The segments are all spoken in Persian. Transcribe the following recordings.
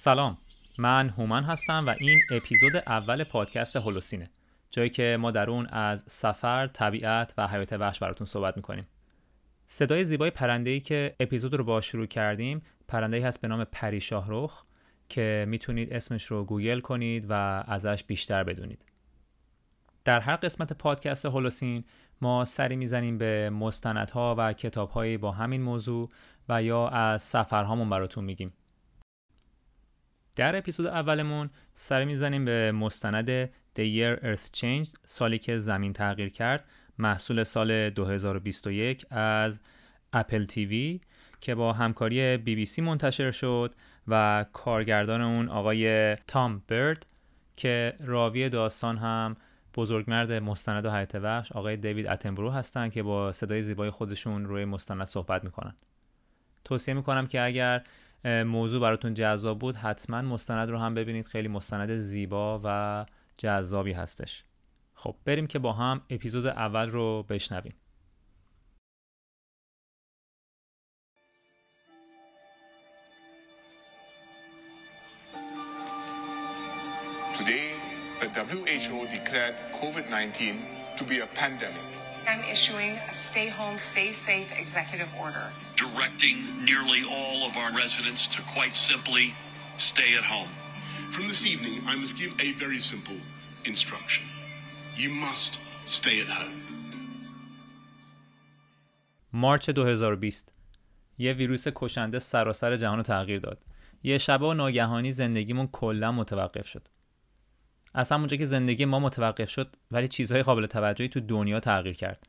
سلام. من هومن هستم و این اپیزود اول پادکست هولوسینه جایی که ما در اون از سفر، طبیعت و حیات وحش براتون صحبت می‌کنیم. صدای زیبای پرنده‌ای که اپیزود رو با شروع کردیم پرنده‌ای هست به نام پری شاهرخ که می‌تونید اسمش رو گوگل کنید و ازش بیشتر بدونید. در هر قسمت پادکست هولوسین ما سری می‌زنیم به مستندها و کتابهایی با همین موضوع و یا از سفرهامون براتون میگیم. در اپیزود اولمون سر می‌زنیم به مستند The Year Earth Changed سالی که زمین تغییر کرد محصول سال 2021 از اپل تیوی که با همکاری بی بی سی منتشر شد و کارگردان اون آقای تام برد که راوی داستان هم بزرگمرد مستند و حیات وحش آقای دیوید اتنبرو هستن که با صدای زیبای خودشون روی مستند صحبت می‌کنن. توصیه می‌کنم که اگر موضوع براتون جذاب بود. حتما مستند رو هم ببینید. خیلی مستند زیبا و جذابی هستش. خب بریم که با هم اپیزود اول رو بشنویم. Today, the WHO declared COVID 19 to be a pandemic. I'm issuing a stay home, stay safe executive order. directing nearly all of our residents to quite simply stay at home. From this evening, I must give a very simple instruction. You must stay at home. مارچ 2020 یه ویروس کشنده سراسر جهان رو تغییر داد. یه شبه و ناگهانی زندگیمون کلا متوقف شد. از همونجا که زندگی ما متوقف شد ولی چیزهای قابل توجهی تو دنیا تغییر کرد.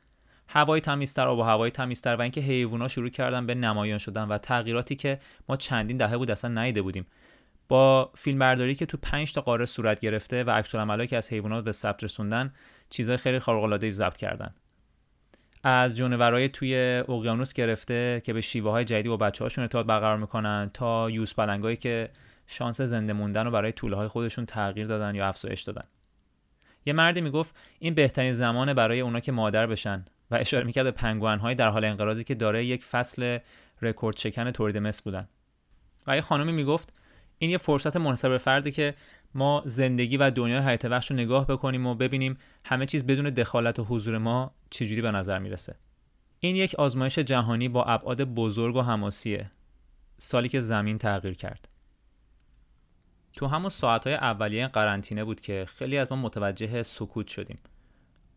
هوای تمیزتر، آب و هوای تمیزتر و اینکه حیوونا شروع کردن به نمایان شدن و تغییراتی که ما چندین دهه بود اصلا ندیده بودیم. با فیلمبرداری که تو 5 تا قاره صورت گرفته و عکس که از حیوانات به ثبت رسوندن چیزهای خیلی خارق العاده ضبط کردن. از جونورای توی اقیانوس گرفته که به شیوه های جدیدی با بچه هاشون ارتباط برقرار می‌کنن تا یوز پلنگایی که شانس زنده موندن رو برای طوله های خودشون تغییر دادن یا افزایش دادن. یه مردی می‌گفت این بهترین زمانه برای اونا که مادر بشن و اشاره می‌کرد به پنگوئن های در حال انقراضی که داره یک فصل رکورد شکن تولید مثل بودن. و یه خانمی می‌گفت این یه فرصت مناسب فردی که ما زندگی و دنیای حیات وحش رو نگاه بکنیم و ببینیم همه چیز بدون دخالت و حضور ما چجوری به نظر می‌رسه. این یک آزمایش جهانی با ابعاد بزرگ و حماسیه. سالی که زمین تغییر کرد. تو همون ساعتهای اولیه قرنطینه بود که خیلی از ما متوجه سکوت شدیم.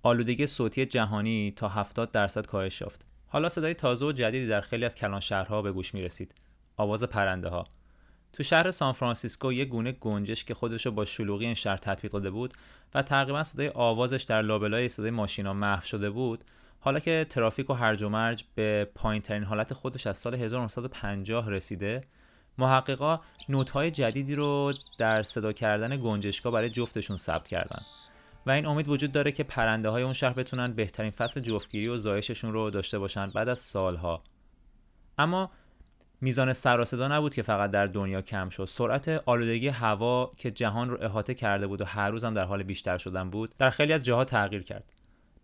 آلودگی صوتی جهانی تا 70 درصد کاهش یافت. حالا صدای تازه و جدیدی در خیلی از کلان شهرها به گوش می رسید. آواز پرنده ها. تو شهر سان فرانسیسکو یه گونه گنجش که خودش رو با شلوغی این شهر تطبیق داده بود و تقریبا صدای آوازش در لابلای صدای ماشینا محو شده بود حالا که ترافیک و هرج و مرج به پایین ترین حالت خودش از سال 1950 رسیده محققا نوت‌های جدیدی رو در صدا کردن گنجشکا برای جفتشون ثبت کردن. و این امید وجود داره که پرنده های اون شهر بتونن بهترین فصل جفتگیری و زایششون رو داشته باشن بعد از سالها. اما میزان سر و صدا نبود که فقط در دنیا کم شد. سرعت آلودگی هوا که جهان رو احاطه کرده بود و هر روز هم در حال بیشتر شدن بود در خیلی از جاها تغییر کرد.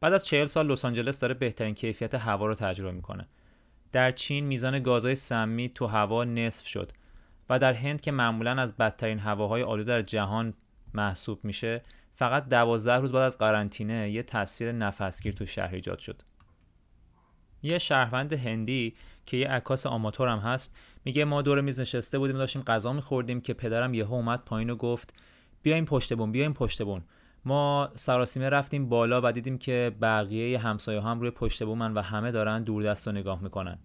بعد از چهل سال لس آنجلس داره بهترین کیفیت هوا رو تجربه می‌کنه. در چین میزان گازهای سمی تو هوا نصف شد. و در هند که معمولا از بدترین هواهای آلوده در جهان محسوب میشه فقط دوازده روز بعد از قرنطینه یه تصویر نفسگیر تو شهر ایجاد شد. یه شهروند هندی که یه عکاس آماتور هم هست میگه ما دور میز نشسته بودیم داشتیم غذا میخوردیم که پدرم یهو اومد پایین و گفت بیایم پشت بون بیایم پشت بون. ما سراسیمه رفتیم بالا و دیدیم که بقیه همسایه هم روی پشت بومن و همه دارن دوردست رو نگاه می‌کنن.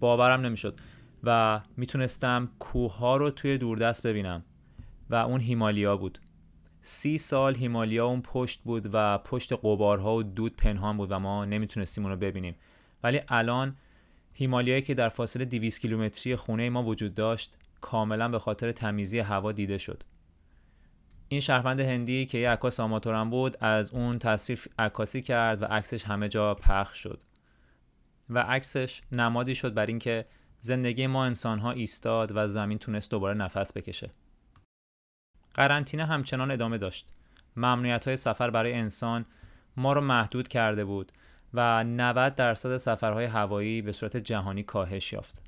باورم نمی‌شد. و می‌تونستم کوه ها رو توی دوردست ببینم و اون هیمالیا بود. سی سال هیمالیا اون پشت بود و پشت قبارها و دود پنهان بود و ما نمی‌تونستیم اون رو ببینیم. ولی الان هیمالیایی که در فاصله 200 کیلومتری خونه ما وجود داشت کاملا به خاطر تمیزی هوا دیده شد. این شهروند هندی که یه عکاس آماتورم بود از اون تصویر عکاسی کرد و عکسش همه جا پخش شد. و عکسش نمادی شد بر اینکه زندگی ما انسان ها ایستاد و زمین تونست دوباره نفس بکشه. قرنطینه همچنان ادامه داشت. ممنوعیت های سفر برای انسان ما رو محدود کرده بود و 90 درصد سفرهای هوایی به صورت جهانی کاهش یافت.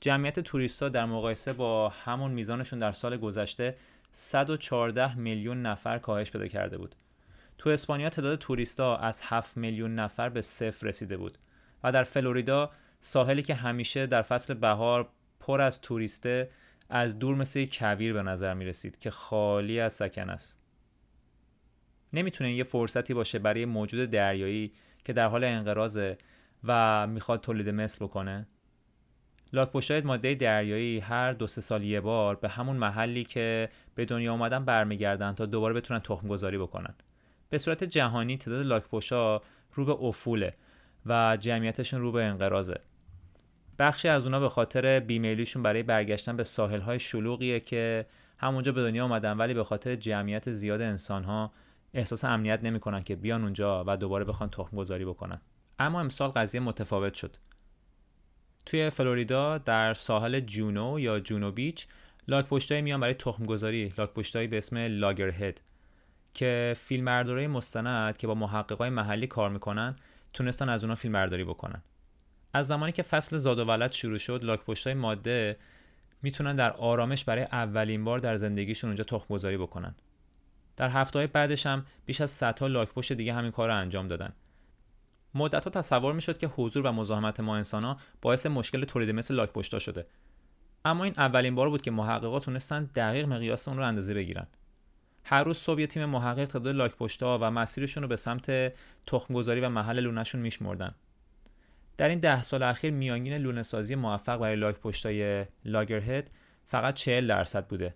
جمعیت توریستا در مقایسه با همون میزانشون در سال گذشته 114 میلیون نفر کاهش پیدا کرده بود. تو اسپانیا تعداد توریستا از 7 میلیون نفر به صفر رسیده بود و در فلوریدا ساحلی که همیشه در فصل بهار پر از توریسته از دور مثل کویر به نظر می رسید که خالی از سکن است. نمی‌تونه یه فرصتی باشه برای موجود دریایی که در حال انقراضه و می‌خواد تولید مثل بکنه؟ لاکپشت ماده دریایی هر دو سه سال یه بار به همون محلی که به دنیا آمدن برمیگردن تا دوباره بتونن تخم گذاری بکنن. به صورت جهانی تعداد لاکپشا رو به افوله و جمعیتشون رو به انقراضه. بخشی از اونا به خاطر بیمیلیشون برای برگشتن به ساحل های شلوغیه که همونجا به دنیا آمدن ولی به خاطر جمعیت زیاد انسان ها احساس امنیت نمی‌کنن که بیان اونجا و دوباره بخوان تخم گذاری بکنن. اما امسال قضیه متفاوت شد. توی فلوریدا در ساحل جونو یا جونو بیچ لاک پشتایی میان برای تخم گذاری لاک پشتایی به اسم لاگرهد که فیلمبرداری مستند که با محققای محلی کار می‌کنن تونستن از اونا فیلمبرداری بکنن. از زمانی که فصل زاد و ولد شروع شد لاک پشتای ماده می‌تونن در آرامش برای اولین بار در زندگیشون اونجا تخم گذاری بکنن. در هفته بعدش هم بیش از 100 تا لاکپشت دیگه همین کار رو انجام دادن. مدت تصور می‌شد که حضور و مزاحمت ما انسان باعث مشکل تولید مثل لاکپشتا شده. اما این اولین بار بود که محققا تونستن دقیق مقیاس اون رو اندازه بگیرن. هر روز صبح تیم محقق تعداد لاکپشتا و مسیرشون رو به سمت تخمگذاری و محل لونهشون میشمردن. در این ده سال اخیر میانگین لونه سازی موفق برای لاکپشتای لاگرهد فقط 40 درصد بوده.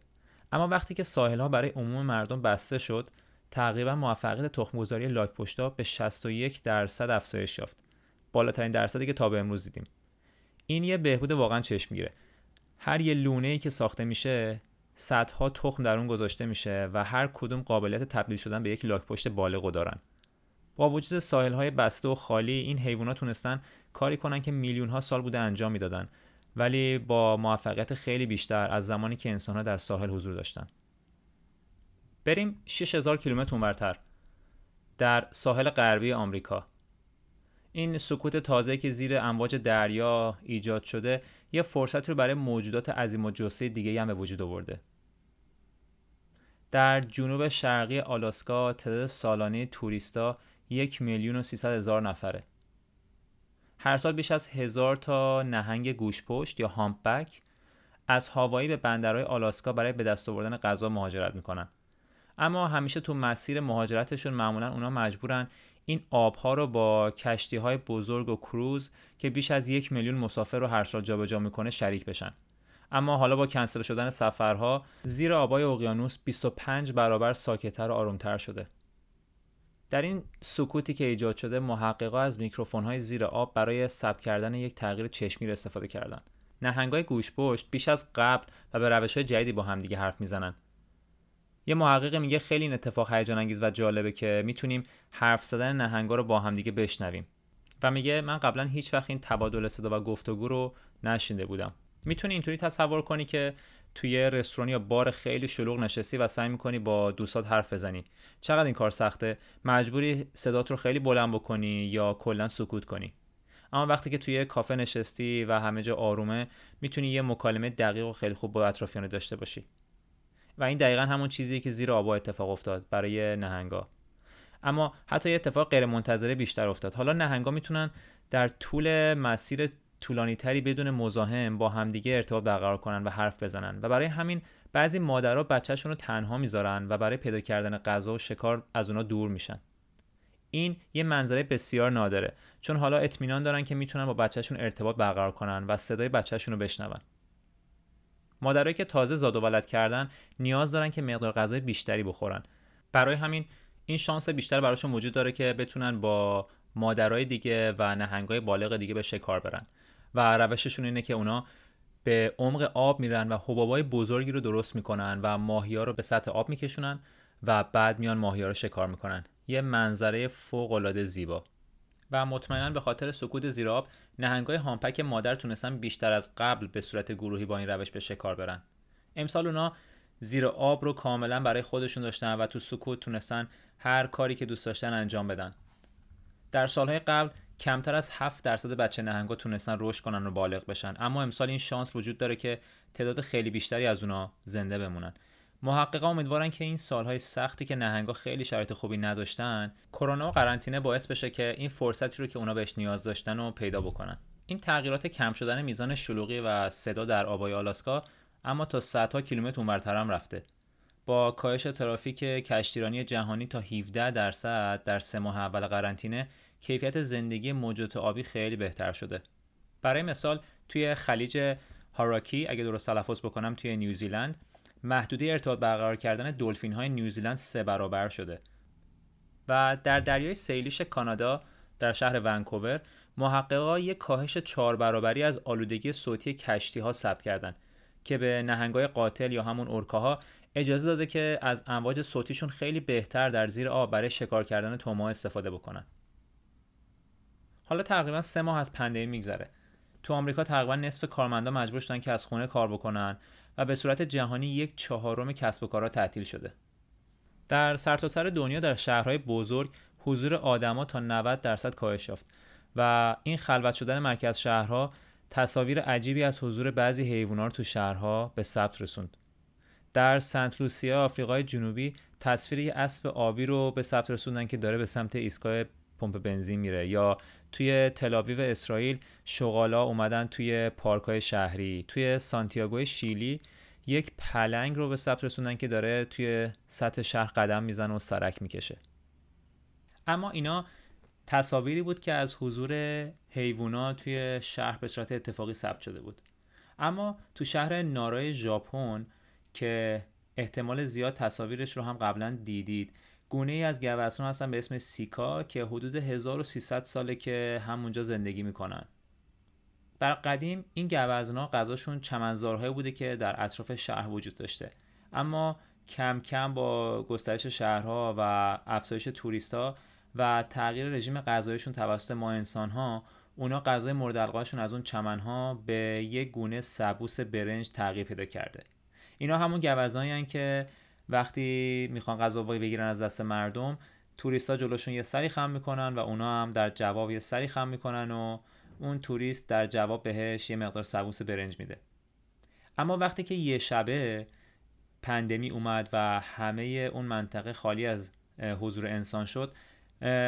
اما وقتی که ساحل ها برای عموم مردم بسته شد تقریبا موفقیت تخمگذاری لاک پشتا به 61 درصد افزایش یافت. بالاترین درصدی که تا به امروز دیدیم. این یه بهبود واقعا چشمگیره هر یه لونه ای که ساخته میشه صدها تخم در اون گذاشته میشه و هر کدوم قابلیت تبدیل شدن به یک لاک پشت بالغ دارن. با وجود ساحل های بسته و خالی این حیوانات تونستن کاری کنن که میلیون ها سال بوده انجام می‌دادن. ولی با موفقیت خیلی بیشتر از زمانی که انسانها در ساحل حضور داشتن. بریم 6000 کیلومتر اونورتر در ساحل غربی آمریکا. این سکوت تازه که زیر امواج دریا ایجاد شده یه فرصت رو برای موجودات عظیم و جسه دیگه هم به وجود آورده. در جنوب شرقی آلاسکا تعداد سالانه توریستا یک میلیون و سیصد هزار نفره. هر سال بیش از هزار تا نهنگ گوشپشت یا هامپبک از هاوایی به بندرهای آلاسکا برای به دست آوردن غذا مهاجرت می‌کنن. اما همیشه تو مسیر مهاجرتشون معمولا اونا مجبورن این آبها رو با کشتی های بزرگ و کروز که بیش از یک میلیون مسافر رو هر سال جابجا می‌کنه شریک بشن. اما حالا با کنسل شدن سفرها زیر آبای اقیانوس 25 برابر ساکتتر و آرومتر شده. در این سکوتی که ایجاد شده محققا از میکروفون های زیر آب برای ثبت کردن یک تغییر چشمی استفاده کردند نهنگای گوشپشت بیش از قبل و به روش های جدیدی با همدیگه حرف می‌زنن. یه محقق میگه خیلی این اتفاق هیجان انگیز و جالبه که می‌تونیم حرف زدن نهنگا رو با همدیگه بشنویم. و میگه من قبلا هیچ وقت این تبادل صدا و گفتگو رو نشینده بودم. می‌تونی اینطوری تصور کنی که توی رستوران یا بار خیلی شلوغ نشستی و سعی می‌کنی با دوستات حرف بزنی. چقدر این کار سخته؟ مجبوری صدات رو خیلی بلند بکنی یا کلا سکوت کنی. اما وقتی که توی کافه نشستی و همه جا آرومه می‌تونی یه مکالمه دقیق و خیلی خوب با اطرافیان داشته باشی. و این دقیقا همون چیزیه که زیر آبا اتفاق افتاد برای نهنگا. اما حتی یه اتفاق غیر منتظره بیشتر افتاد. حالا نهنگا می‌تونن در طول مسیر طولانی تری بدون مزاحم با همدیگه ارتباط برقرار کنن و حرف بزنن. و برای همین بعضی مادرها بچهشون رو تنها می‌ذارن و برای پیدا کردن غذا و شکار از اونا دور میشن. این یه منظره بسیار نادره چون حالا اطمینان دارن که می‌تونن با بچهشون ارتباط برقرار کنن و صدای بچهشون رو بشنون. مادرایی که تازه زاد و ولد کردن نیاز دارن که مقدار غذای بیشتری بخورن. برای همین این شانس بیشتر براشون وجود داره که بتونن با مادرای دیگه و نهنگای بالغ دیگه به شکار برن. و روششون اینه که اونا به عمق آب میرن و حبابای بزرگی رو درست می‌کنن و ماهیا رو به سطح آب میکشونن و بعد میان ماهیا رو شکار می‌کنن. یه منظره فوق العاده زیبا. و مطمئنا به خاطر سکوت زیر آب نهنگای هامپک مادر تونستن بیشتر از قبل به صورت گروهی با این روش به شکار برن. امسال اونا زیر آب رو کاملا برای خودشون داشتن و تو سکوت تونستن هر کاری که دوست داشتن انجام بدن. در سالهای قبل کمتر از 7 درصد بچه نهنگا تونستن رشد کنن و بالغ بشن. اما امسال این شانس وجود داره که تعداد خیلی بیشتری از اونا زنده بمونن. محققا امیدوارن که این سالهای سختی که نهنگا خیلی شرایط خوبی نداشتن کرونا و قرنطینه باعث بشه که این فرصتی رو که اونا بهش نیاز داشتن رو پیدا بکنن. این تغییرات کم شدن میزان شلوغی و صدا در آبای آلاسکا اما تا صدها کیلومتر اونورتر هم رفته. با کاهش ترافیک کشتیرانی جهانی تا 17 درصد در سه ماه اول قرنطینه کیفیت زندگی موجودات آبی خیلی بهتر شده برای مثال توی خلیج هاراکی اگه درست تلفظ بکنم توی نیوزیلند محدوده ارتباط برقرار کردن دلفین های نیوزیلند سه برابر شده و در دریای سیلیش کانادا در شهر ونکوور محققا یک کاهش چهار برابری از آلودگی صوتی کشتی ها ثبت کردند که به نهنگای قاتل یا همون اورکاها اجازه داده که از امواج صوتیشون خیلی بهتر در زیر آب برای شکار کردن توما استفاده بکنن. حالا تقریبا سه ماه از پندمی میگذره. تو آمریکا تقریبا نصف کارمندا مجبور شدن که از خونه کار بکنن و به صورت جهانی یک چهارم کسب و کارها تعطیل شده. در سرتاسر سر دنیا در شهرهای بزرگ حضور آدما تا 90 درصد کاهش یافت و این خلوت شدن مرکز شهرها تصاویر عجیبی از حضور بعضی حیوانات تو شهرها به ثبت رسوند. در سنت لوسیا آفریقای جنوبی تصویر یه اسب آبی رو به ثبت رسوندن که داره به سمت ایستگاه پمپ بنزین میره یا توی تلاویو اسرائیل شغالا اومدن توی پارکای شهری توی سانتیاگو شیلی یک پلنگ رو به ثبت رسوندن که داره توی سطح شهر قدم می‌زنه و سرک می‌کشه. اما اینا تصاویری بود که از حضور حیوونا توی شهر به صورت اتفاقی ثبت شده بود. اما تو شهر نارای ژاپن که احتمال زیاد تصاویرش رو هم قبلا دیدید گونه ای از گوزنان هستن به اسم سیکا که حدود 1300 ساله که همونجا زندگی می‌کنن. در قدیم این گوزنا غذاشون چمنزارهایی بوده که در اطراف شهر وجود داشته. اما کم کم با گسترش شهرها و افزایش توریستا و تغییر رژیم غذایشون توسط ما انسان ها اونا غذای مورد علاقهشون از اون چمنها به یک گونه سبوس برنج تغییر پیدا کرده. اینا همون گوزانی که وقتی می‌خوان غذا بگیرن از دست مردم توریستا جلوشون یه سری خم می‌کنن و اونا هم در جواب یه سری خم می‌کنن و اون توریست در جواب بهش یه مقدار سبوس برنج میده. اما وقتی که یه شبه پندمی اومد و همه اون منطقه خالی از حضور انسان شد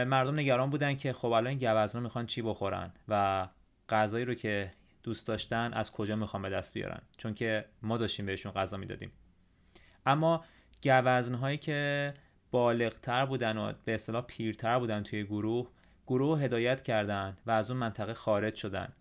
مردم نگران بودن که خب الان گوزنا می‌خوان چی بخورن و غذایی رو که دوست داشتن از کجا می‌خوان به دست بیارن. چون که ما داشتیم بهشون غذا می‌دادیم. اما گوزنهایی که بالغتر بودن و به اصطلاح پیرتر بودن توی گروه گروه هدایت کردن و از اون منطقه خارج شدن.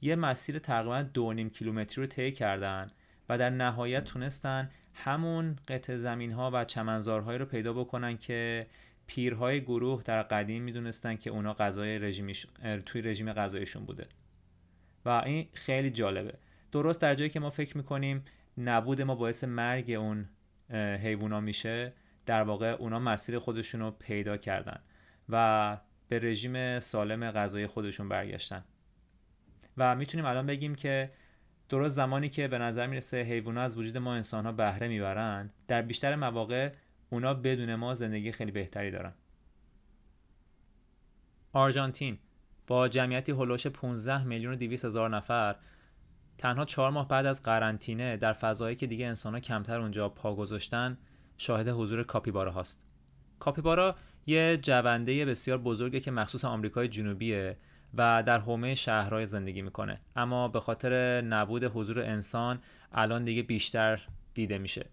یه مسیر تقریبا دو نیم کیلومتری رو طی کردن و در نهایت تونستن همون قطع زمین ها و چمنزارهایی رو پیدا بکنن که پیرهای گروه در قدیم می‌دونستن که اونا غذای رژیمش توی رژیم غذایشون بوده. و این خیلی جالبه. درست در جایی که ما فکر می‌کنیم نبود ما باعث مرگ اون حیوونا میشه در واقع اونا مسیر خودشون رو پیدا کردن و به رژیم سالم غذای خودشون برگشتن. و می‌تونیم الان بگیم که درست زمانی که به نظر می‌رسه حیوونا از وجود ما انسان ها بهره می‌برن در بیشتر مواقع اونا بدون ما زندگی خیلی بهتری دارن. آرژانتین با جمعیتی هلوش 15 میلیون و 200 هزار نفر تنها چهار ماه بعد از قرنطینه در فضایی که دیگه انسانها کمتر اونجا پا گذاشتن شاهد حضور کاپیبارا هاست. کاپیبارا یه جونده بسیار بزرگه که مخصوص آمریکای جنوبیه و در حومه شهرهای زندگی می‌کنه. اما به خاطر نبود حضور انسان الان دیگه بیشتر دیده میشه.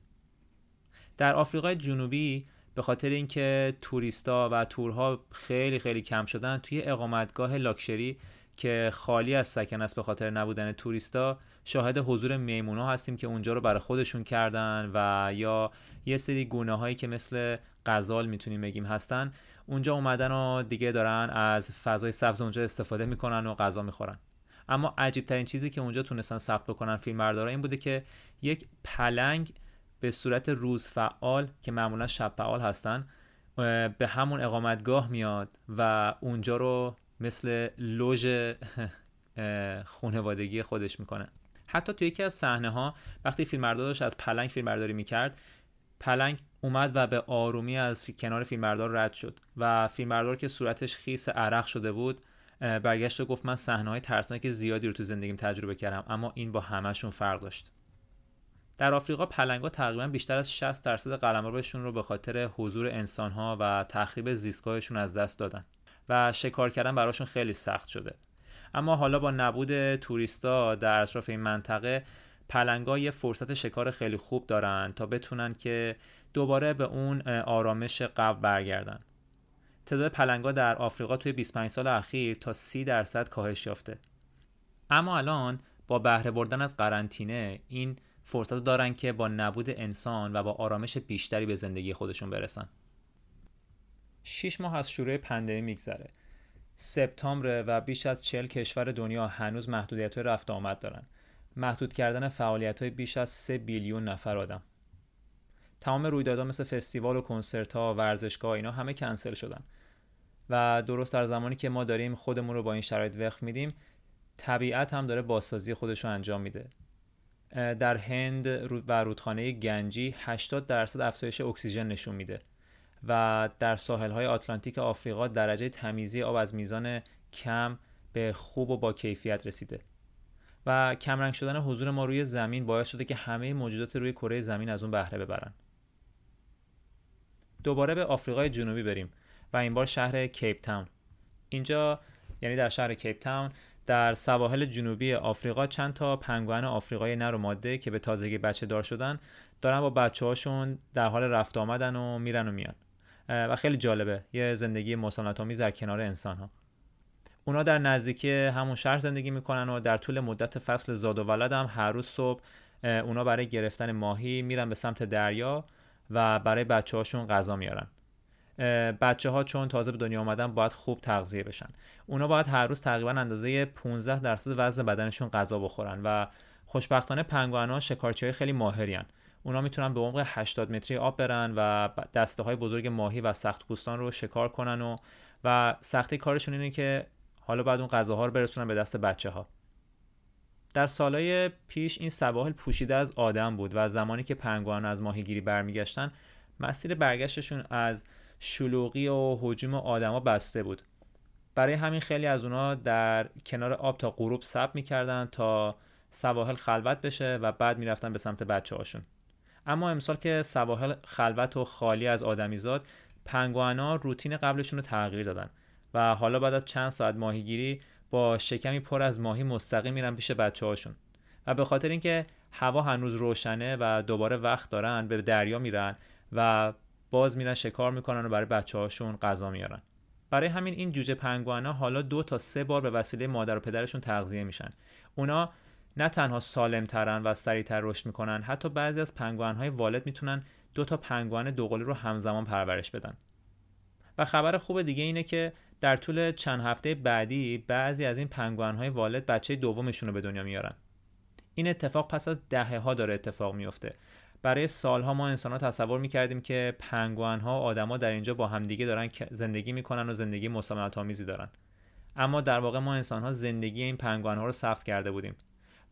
در آفریقای جنوبی به خاطر اینکه توریستا و تورها خیلی خیلی کم شدن توی اقامتگاه لاکشری که خالی از سکن است به خاطر نبودن توریستا شاهد حضور میمونا هستیم که اونجا رو برای خودشون کردن و یا یه سری گونه هایی که مثل غزال می‌تونیم بگیم هستن اونجا اومدن و دیگه دارن از فضای سبز اونجا استفاده می‌کنن و غذا می‌خورن. اما عجیب ترین چیزی که اونجا تونستن ثبت بکنن فیلم این بوده که یک پلنگ به صورت روز فعال که معمولا شب فعال هستن به همون اقامتگاه میاد و اونجا رو مثل لوژ خانوادگی خودش می‌کنه. حتی توی یکی از صحنه ها وقتی فیلمبردار از پلنگ فیلمبرداری می‌کرد پلنگ اومد و به آرومی از کنار فیلمبردار رد شد و فیلمبردار که صورتش خیس عرق شده بود برگشت و گفت من صحنه های ترسناک زیادی رو تو زندگیم تجربه کردم اما این با همهشون فرق داشت. در آفریقا پلنگا تقریبا بیشتر از 60 درصد قلمروشون رو به خاطر حضور انسانها و تخریب زیستگاهشون از دست دادن. و شکار کردن براشون خیلی سخت شده. اما حالا با نبود توریستا در اطراف این منطقه پلنگا یه فرصت شکار خیلی خوب دارن تا بتونن که دوباره به اون آرامش قبل برگردن. تعداد پلنگا در آفریقا توی 25 سال اخیر تا 30 درصد کاهش یافته. اما الان با بهره بردن از قرنطینه این فرصت دارن که با نبود انسان و با آرامش بیشتری به زندگی خودشون برسن. 6 ماه از شروع پندمی میگذره. سپتامبر و بیش از 40 کشور دنیا هنوز محدودیت رفت آمد دارن. محدود کردن فعالیت های بیش از 3 بیلیون نفر آدم. تمام رویدادها مثل فستیوال و کنسرت ها ورزشگاه اینا همه کنسل شدن. و درست در زمانی که ما داریم خودمون رو با این شرایط وقف میدیم طبیعت هم داره بازسازی خودش رو انجام میده. در هند و رودخانه گنجی 80 درصد افزایش اکسیژن نشون میده. و در ساحل های آتلانتیک آفریقا درجه تمیزی آب از میزان کم به خوب و با کیفیت رسیده. و کمرنگ شدن حضور ما روی زمین باعث شده که همه موجودات روی کره زمین از اون بهره ببرن. دوباره به آفریقای جنوبی بریم و این بار شهر کیپ تاون. اینجا یعنی در شهر کیپ تاون در سواحل جنوبی آفریقا چند تا پنگوئن آفریقای نر و ماده که به تازگی بچه دار شدن دارن با بچه هاشون در حال رفت آمدن و میرن و میان. و خیلی جالبه. یه زندگی مسالمت در کنار انسان ها اونا در نزدیکی همون شهر زندگی می‌کنن و در طول مدت فصل زاد و ولد هم هر روز صبح اونا برای گرفتن ماهی میرن به سمت دریا و برای بچه هاشون غذا میارن. بچه ها چون تازه به دنیا آمدن باید خوب تغذیه بشن. اونا باید هر روز تقریبا اندازه 15 درصد وزن بدنشون غذا بخورن و خوشبختانه پنگوئن ها شکارچی خیلی ماهرین اونا می‌تونن به عمق 80 متری آب برن و دسته های بزرگ ماهی و سخت پوستان رو شکار کنن و و سختی کارشون اینه که حالا بعد اون غذاها رو برسونن به دست بچه ها در سالهای پیش این سواحل پوشیده از آدم بود و زمانی که پنگوان از ماهیگیری برمیگشتن مسیر برگشتشون از شلوغی و حجوم آدما بسته بود. برای همین خیلی از اونا در کنار آب تا غروب سب می‌کردن تا سواحل خلوت بشه و بعد می‌رفتن به سمت بچه هاشون اما امسال که سواحل خلوت و خالی از آدمیزاد پنگوانا روتین قبلشون رو تغییر دادن و حالا بعد از چند ساعت ماهیگیری با شکمی پر از ماهی مستقیم میرن پیش بچه هاشون و به خاطر اینکه هوا هنوز روشنه و دوباره وقت دارن به دریا میرن و باز میرن شکار می‌کنن و برای بچه هاشون غذا میارن. برای همین این جوجه پنگوانا حالا دو تا سه بار به وسیله مادر و پدرشون تغذیه میشن. اونا نه تنها سالم ترن و سریعتر رشد می‌کنن حتی بعضی از پنگوان های والد می‌تونن دو تا پنگوان دوقلو رو همزمان پرورش بدن. و خبر خوب دیگه اینه که در طول چند هفته بعدی بعضی از این پنگوان های والد بچه دومشون رو به دنیا میارن. این اتفاق پس از دهه ها داره اتفاق میفته برای سالها ما انسان ها تصور می‌کردیم که پنگوان ها آدما در اینجا با همدیگه دارن زندگی می‌کنن و زندگی مسالمت آمیزی دارن. اما در واقع ما انسان ها زندگی این پنگوان ها رو سخت کرده بودیم.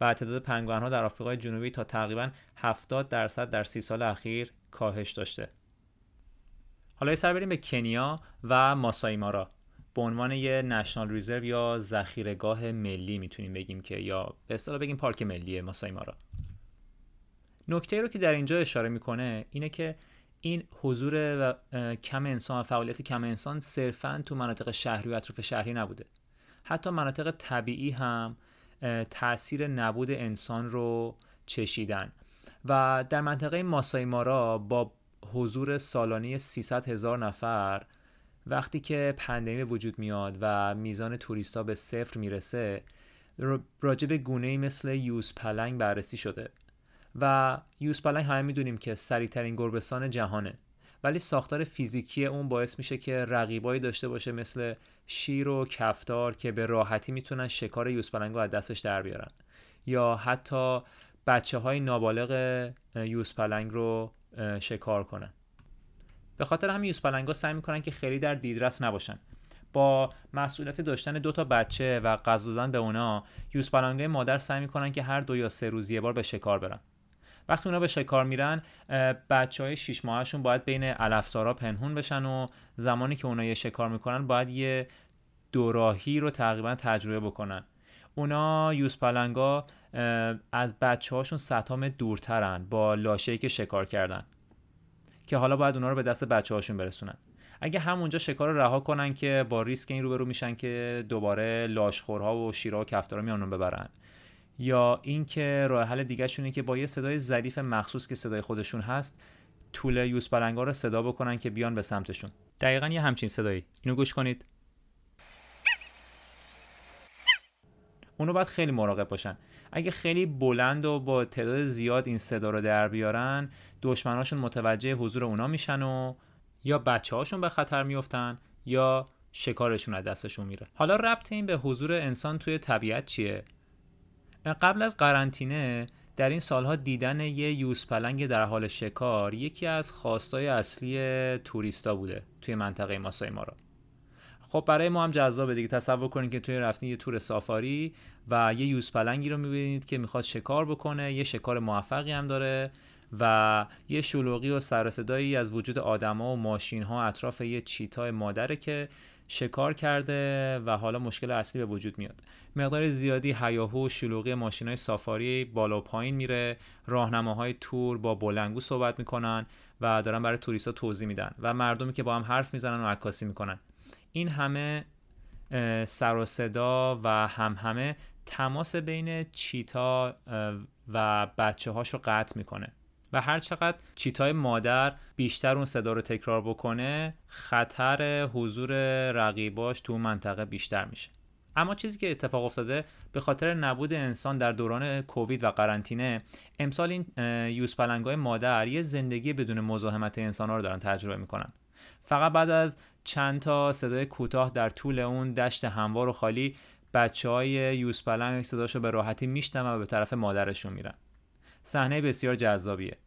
و تعداد پنگوان ها در آفریقای جنوبی تا تقریبا 70 درصد در سی سال اخیر کاهش داشته. حالا سر بریم به کنیا و ماسای مارا به عنوان یه نشنال ریزرو یا ذخیرهگاه ملی می‌تونیم بگیم که یا به اصطلاح بگیم پارک ملی ماسای مارا نکته رو که در اینجا اشاره می‌کنه اینه که این حضور و کم انسان و فعالیت کم انسان صرفا تو مناطق شهری و اطراف شهری نبوده. حتی مناطق طبیعی هم تاثیر نبود انسان رو چشیدن. و در منطقه ماسای مارا با حضور سالانه 300 هزار نفر وقتی که پندمی وجود میاد و میزان توریستا به صفر می‌رسه راجب گونه مثل یوز پلنگ بررسی شده. و یوز پلنگ همه می‌دونیم که سریعترین گربه‌سان جهانه. ولی ساختار فیزیکی اون باعث میشه که رقیبایی داشته باشه مثل شیر و کفتار که به راحتی می‌تونن شکار یوز پلنگ رو از دستش در بیارن. یا حتی بچه های نابالغ یوز پلنگ رو شکار کنن. به خاطر همین یوز پلنگ ها سعی می‌کنن که خیلی در دیدرس نباشن. با مسئولیت داشتن دو تا بچه و غذا دادن به اونا یوز پلنگ مادر سعی می‌کنن که هر دو یا سه روز یه بار به شکار برن. وقتی اونا به شکار میرن بچه های شیش ماهشون باید بین علفزارا پنهون بشن و زمانی که اونا یه شکار می‌کنن باید یه دوراهی رو تقریبا تجربه بکنن. اونا یوز پلنگا از بچه هاشون ستام دورترن با لاشه که شکار کردن که حالا باید اونا رو به دست بچه هاشون برسونن. اگه همونجا شکار رو رها کنن که با ریسک این روبرو میشن که دوباره لاشخورها و شیرها و کفتارا میان ببرن. یا اینکه راه حل دیگه شونه که با یه صدای ظریف مخصوص که صدای خودشون هست طول یوز پلنگا رو صدا بکنن که بیان به سمتشون. دقیقا یه همچین صدایی. اینو گوش کنید. اونو باید خیلی مراقب باشن. اگه خیلی بلند و با تعداد زیاد این صدا رو در بیارن دشمناشون متوجه حضور اونا میشن و یا بچه هاشون به خطر میفتن یا شکارشون از دستشون میره. حالا ربط این به حضور انسان توی طبیعت چیه؟ قبل از قرنطینه در این سالها دیدن یه یوز پلنگ در حال شکار یکی از خواستای اصلی توریستا بوده توی منطقه ماسای مارا خب برای ما هم جذابه دیگه. تصور کنید که توی رفتین یه تور سافاری و یه یوز پلنگی رو می‌بینید که می‌خواد شکار بکنه. یه شکار موفقی هم داره و یه شلوغی و سر از وجود آدما و ماشین ها اطراف یه چیتای مادره که شکار کرده و حالا مشکل اصلی به وجود میاد. مقدار زیادی هیاهو و شلوغی ماشین های سافاری بالا و پایین میره. راهنماهای تور با بلنگو صحبت می‌کنن و دارن برای توریستا توضیح میدن و مردمی که با هم حرف می‌زنن و عکاسی می‌کنن. این همه سر و صدا و هم همه تماس بین چیتا و بچه هاش رو قطع می‌کنه. و هر چقدر چیتای مادر بیشتر اون صدا رو تکرار بکنه خطر حضور رقیباش تو منطقه بیشتر میشه. اما چیزی که اتفاق افتاده به خاطر نبود انسان در دوران کووید و قرنطینه امسال این یوز پلنگای مادر یه زندگی بدون مزاحمت انسان ها رو دارن تجربه می‌کنن. فقط بعد از چند تا صدای کوتاه در طول اون دشت هموار و خالی بچه های یوز پلنگ صداشو به راحتی میشنن و به طرف مادرشون میرن. صحنه بسیار جذابیه.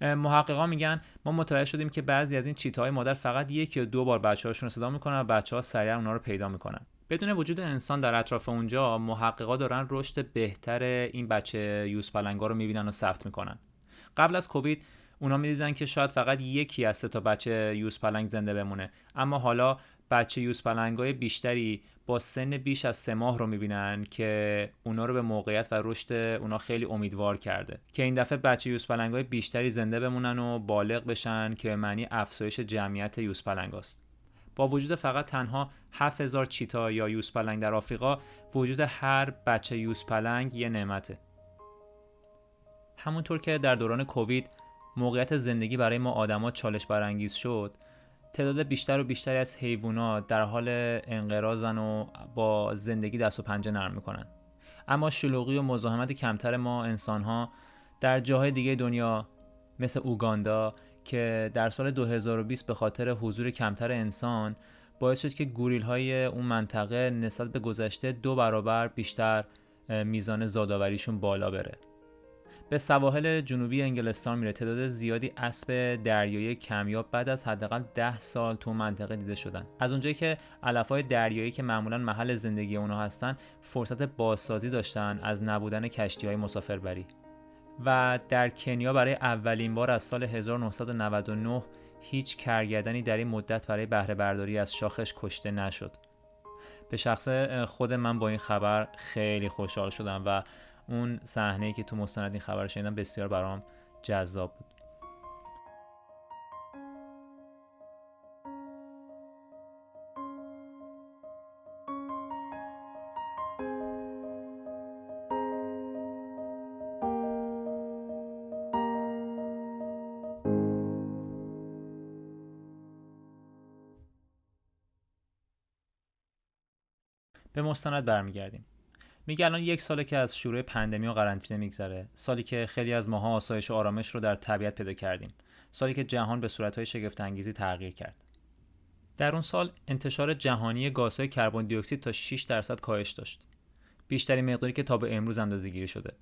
محققا میگن ما متوجه شدیم که بعضی از این چیتای مادر فقط یک یا دو بار بچه هاشون رو صدا می‌کنن و بچه ها سریع اونا رو پیدا می‌کنن. بدون وجود انسان در اطراف اونجا محققا دارن رشد بهتر این بچه یوز پلنگا رو می‌بینن و ثبت می‌کنن. قبل از کووید اونا می‌دیدن که شاید فقط یکی از سه تا بچه یوز پلنگ زنده بمونه. اما حالا بچه یوز پلنگای بیشتری با سن بیش از سه ماه رو می‌بینن که اونا رو به موقعیت و رشد اونا خیلی امیدوار کرده. که این دفعه بچه یوز پلنگای بیشتری زنده بمونن و بالغ بشن که معنی افزایش جمعیت یوز پلنگاست با وجود فقط تنها 7000 چیتا یا یوز پلنگ در آفریقا وجود هر بچه یوز پلنگ یه نعمته. همونطور که در دوران کووید موقعیت زندگی برای ما آدما چالش برانگیز شد تعداد بیشتر و بیشتری از حیوانات در حال انقراضن و با زندگی دست و پنجه نرم می‌کنن. اما شلوغی و مزاحمت کمتر ما انسانها در جاهای دیگه دنیا مثل اوگاندا که در سال 2020 به خاطر حضور کمتر انسان باعث شد که گوریل های اون منطقه نسبت به گذشته دو برابر بیشتر میزان زادآوریشون بالا بره. به سواحل جنوبی انگلستان میره. تعداد زیادی اسب دریایی کمیاب بعد از حداقل ده سال تو منطقه دیده شدن. از اونجایی که علفهای دریایی که معمولا محل زندگی اونها هستن فرصت بازسازی داشتن از نبودن کشتی های مسافربری. و در کنیا برای اولین بار از سال 1999 هیچ کرگدنی در این مدت برای بهره برداری از شاخش کشته نشد. به شخص خود من با این خبر خیلی خوشحال شدم و اون صحنه که تو مستند این خبر شنیدم بسیار برام جذاب بود. به مستند برمیگردیم. میگه الان یک ساله که از شروع پندمی و قرنطینه میگذره. سالی که خیلی از ماها آسایش و آرامش رو در طبیعت پیدا کردیم. سالی که جهان به صورتهای شگفت انگیزی تغییر کرد. در اون سال انتشار جهانی گازهای کربن دی اکسید تا 6 درصد کاهش داشت. بیشترین مقداری که تا به امروز اندازه‌گیری شده.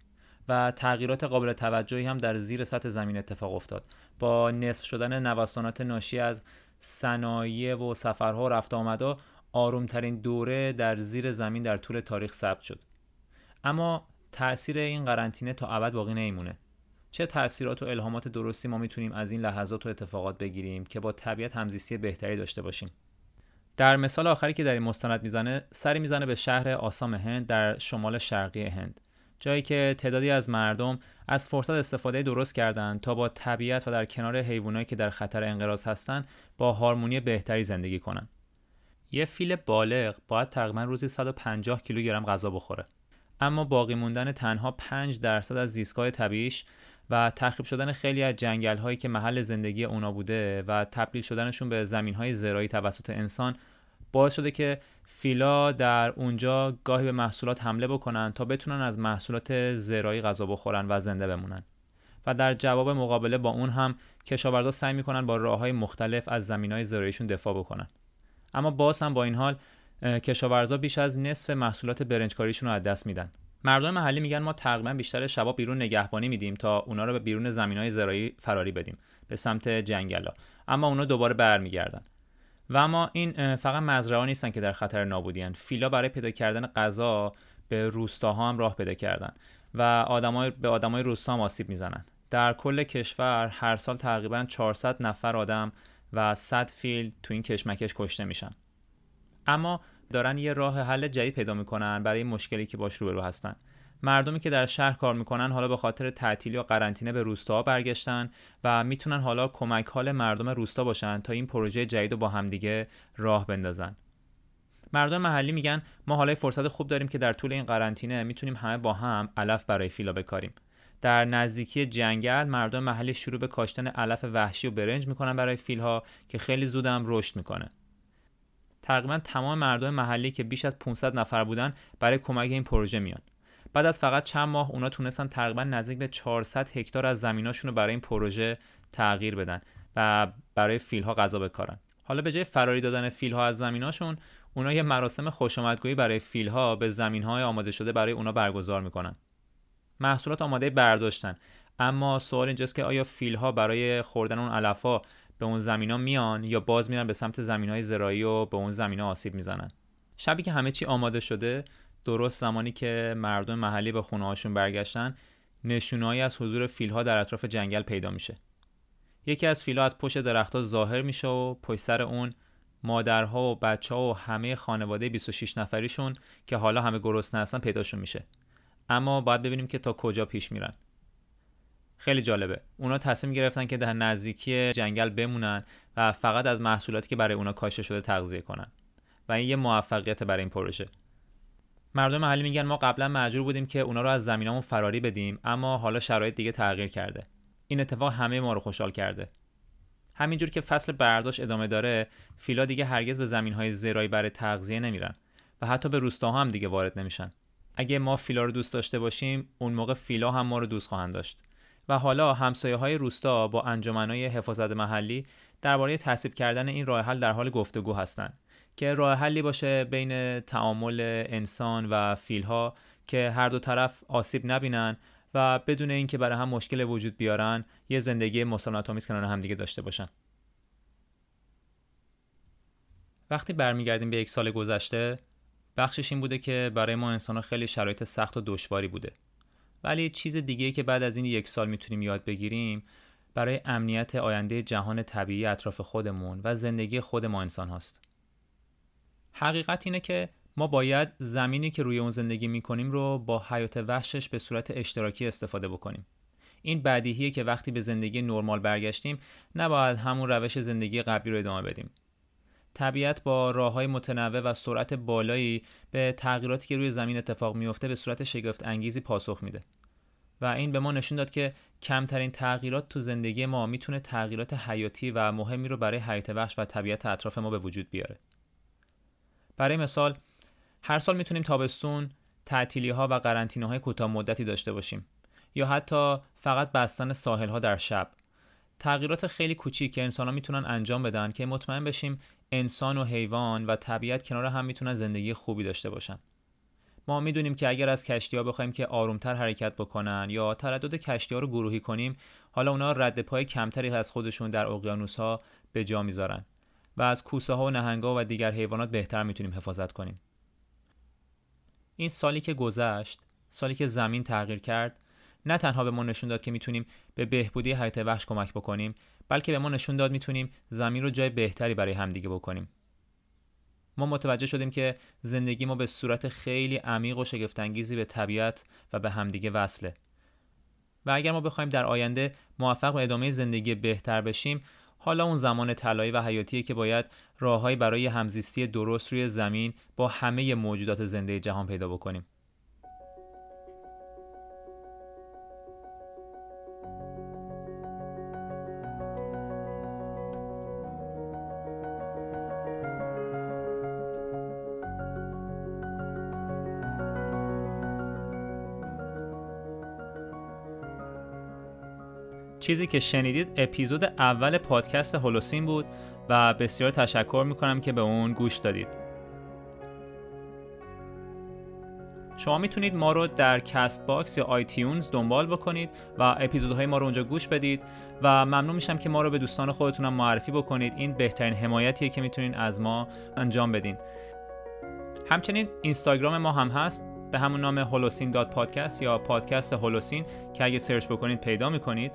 و تغییرات قابل توجهی هم در زیر سطح زمین اتفاق افتاد. با نصف شدن نوسانات ناشی از صنایع و سفرها و رفت آمدا آرومترین دوره در زیر زمین در طول تاریخ ثبت شد. اما تاثیر این قرنطینه تا ابد باقی نمیمونه چه تاثیرات و الهامات درستی ما می‌تونیم از این لحظات و اتفاقات بگیریم که با طبیعت همزیستی بهتری داشته باشیم در مثال آخری که در این مستند می‌زنه سری می‌زنه به شهر آسام هند در شمال شرقی هند جایی که تعدادی از مردم از فرصت استفاده درست کردند تا با طبیعت و در کنار حیوانایی که در خطر انقراض هستند با هارمونی بهتری زندگی کنند. یه فیل بالغ باید تقریبا روزی 150 کیلوگرم غذا بخوره. اما باقی موندن تنها 5 درصد از زیستگاه طبیعیش و تخریب شدن خیلی از جنگل هایی که محل زندگی اونا بوده و تبدیل شدنشون به زمین های زراعی توسط انسان باعث شده که فیلا در اونجا گاهی به محصولات حمله بکنن تا بتونن از محصولات زراعی غذا بخورن و زنده بمونن. و در جواب مقابله با اون هم کشاورزا سعی می‌کنن با راه های مختلف از زمین های زراعیشون دفاع بکنن. اما باز هم با این حال کشاورزا بیش از نصف محصولات برنجکاریشون رو از دست میدن. مردم محلی میگن ما تقریبا بیشتر شبا بیرون نگهبانی میدیم تا اونا رو به بیرون زمین های زراعی فراری بدیم به سمت جنگلا. اما اونا دوباره برمیگردن. و اما این فقط مزرعه نیستن که در خطر نابودی فیلا برای پیدا کردن غذا به روستاها هم راه پیدا کردن و آدمای به آدمای روستا هم آسیب می‌زنن. در کل کشور هر سال تقریبا 400 نفر آدم و 100 فیل تو این کشمکش کشته میشن. اما دارن یه راه حل جدید پیدا می‌کنن برای مشکلی که باش روبرو هستن. مردمی که در شهر کار می‌کنن حالا به خاطر تعطیلی و قرنطینه به روستا برگشتن و می‌تونن حالا کمک حال مردم روستا باشن تا این پروژه جدید رو با همدیگه راه بندازن. مردم محلی میگن ما حالا فرصت خوب داریم که در طول این قرنطینه می‌تونیم همه با هم علف برای فیلا بکاریم. در نزدیکی جنگل مردم محلی شروع به کاشتن علف وحشی و برنج می‌کنن برای فیلها که خیلی زودم رشد می‌کنه. تقریبا تمام مردم محلی که بیش از 500 نفر بودن برای کمک این پروژه میان. بعد از فقط چند ماه اونا تونستن تقریبا نزدیک به 400 هکتار از زمیناشون رو برای این پروژه تغییر بدن و برای فیلها غذا بکارن. حالا به جای فراری دادن فیلها از زمیناشون اونا یه مراسم خوشامدگویی برای فیلها به زمینهای آماده شده برای اونا برگزار می‌کنن. محصولات آماده برداشتن. اما سوال اینجاست که آیا فیلها برای خوردن اون علفا به اون زمینا میان یا باز میرن به سمت زمینهای زراعی و به اون زمینا آسیب می‌زنن. شبی که همه چی آماده شده درست زمانی که مردم محلی به خونه هاشون برگشتن نشونهایی از حضور فیلها در اطراف جنگل پیدا میشه. یکی از فیلها از پشت درختها ظاهر میشه و پشت سر اون مادرها و بچه ها و همه خانواده 26 نفریشون که حالا همه گرسنه هستن پیداشون میشه. اما باید ببینیم که تا کجا پیش میرن. خیلی جالبه. اونا تصمیم گرفتن که در نزدیکی جنگل بمونن و فقط از محصولاتی که برای اونا کاشته شده تغذیه کنن. و این یه موفقیت برای این پروژه. مردم محلی میگن ما قبلا مجبور بودیم که اونا رو از زمینمون فراری بدیم اما حالا شرایط دیگه تغییر کرده. این اتفاق همه ما رو خوشحال کرده. همینجور که فصل برداشت ادامه داره فیلا دیگه هرگز به زمین های زراعی برای تغذیه نمیرن و حتی به روستاها هم دیگه وارد نمیشن. اگه ما فیلا رو دوست داشته باشیم اون موقع فیلا هم ما رو دوست خواهند داشت. و حالا همسایه های روستا با انجمنهای حفاظت محلی درباره تصیب کردن این راه حل در حال گفتگو هستند که راه حلی باشه بین تعامل انسان و فیلها که هر دو طرف آسیب نبینن و بدون اینکه برای هم مشکل وجود بیارن یه زندگی مسالمت آمیز کنار همدیگه داشته باشن. وقتی برمیگردیم به یک سال گذشته بخشش این بوده که برای ما انسان خیلی شرایط سخت و دشواری بوده. ولی چیز دیگه که بعد از این یک سال می‌تونیم یاد بگیریم برای امنیت آینده جهان طبیعی اطراف خودمون و زندگی خود ما انسان هاست. حقیقت اینه که ما باید زمینی که روی اون زندگی می‌کنیم رو با حیات وحشش به صورت اشتراکی استفاده بکنیم. این بدیهیه که وقتی به زندگی نرمال برگشتیم نباید همون روش زندگی قبلی رو ادامه بدیم. طبیعت با راه های متنوع و سرعت بالایی به تغییراتی که روی زمین اتفاق میفته به صورت شگفت انگیزی پاسخ میده. و این به ما نشون داد که کمترین تغییرات تو زندگی ما می‌تونه تغییرات حیاتی و مهمی رو برای حیات وحش و طبیعت اطراف ما به وجود بیاره. برای مثال هر سال می‌تونیم تابستون تعطیلی ها و قرنطینه های کوتاه مدتی داشته باشیم. یا حتی فقط بستن ساحل ها در شب. تغییرات خیلی کوچیک که انسان ها می‌تونن انجام بدن که مطمئن بشیم انسان و حیوان و طبیعت کنار هم می‌تونن زندگی خوبی داشته باشن. ما می‌دونیم که اگر از کشتی ها بخوایم که آرومتر حرکت بکنن یا تردد کشتی ها رو گروهی کنیم حالا اونا رد پای کمتری از خودشون در اقیانوس ها به جا می‌ذارن و از کوسه ها و نهنگا و دیگر حیوانات بهتر می‌تونیم حفاظت کنیم. این سالی که گذشت سالی که زمین تغییر کرد نه تنها به ما نشون داد که می‌تونیم به بهبودی حیات وحش کمک بکنیم بلکه به ما نشون داد می‌تونیم زمین رو جای بهتری برای همدیگه بکنیم. ما متوجه شدیم که زندگی ما به صورت خیلی عمیق و شگفتانگیزی به طبیعت و به همدیگه وصله. و اگر ما بخوایم در آینده موفق به ادامه زندگی بهتر بشیم حالا اون زمان طلایی و حیاتیه که باید راههایی برای همزیستی درست روی زمین با همه موجودات زنده جهان پیدا بکنیم. چیزی که شنیدید اپیزود اول پادکست هولوسین بود و بسیار تشکر می‌کنم که به اون گوش دادید. شما می‌تونید ما رو در Castbox یا iTunes دنبال بکنید و اپیزودهای ما رو اونجا گوش بدید و ممنون میشم که ما رو به دوستان خودتونم معرفی بکنید. این بهترین حمایتیه که می‌تونید از ما انجام بدین. همچنین اینستاگرام ما هم هست. به همون نام هولوسین dot podcast یا پادکست هولوسین که اگه سرچ بکنید پیدا می‌کنید.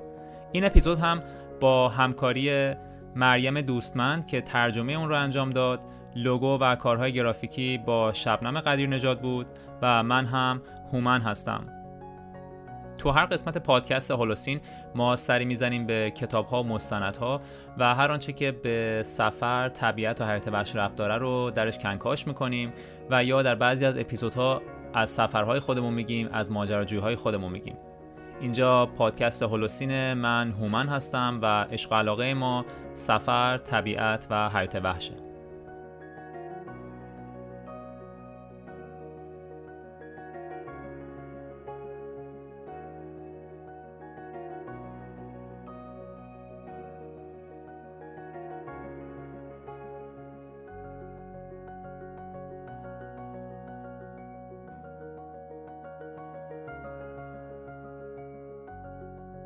این اپیزود هم با همکاری مریم دوستمند که ترجمه اون رو انجام داد لوگو و کارهای گرافیکی با شبنم قدیر نجات بود و من هم هومن هستم. تو هر قسمت پادکست هولوسین ما سری می‌زنیم به کتاب ها و مستند ها و هر آنچه که به سفر، طبیعت و حیات وحش ربط داره رو درش کنکاش می‌کنیم و یا در بعضی از اپیزودها از سفرهای خودمون میگیم از ماجراجویی خودمون میگیم. اینجا پادکست هولوسین من هومن هستم و عشق علاقه ما سفر، طبیعت و حیات وحشه.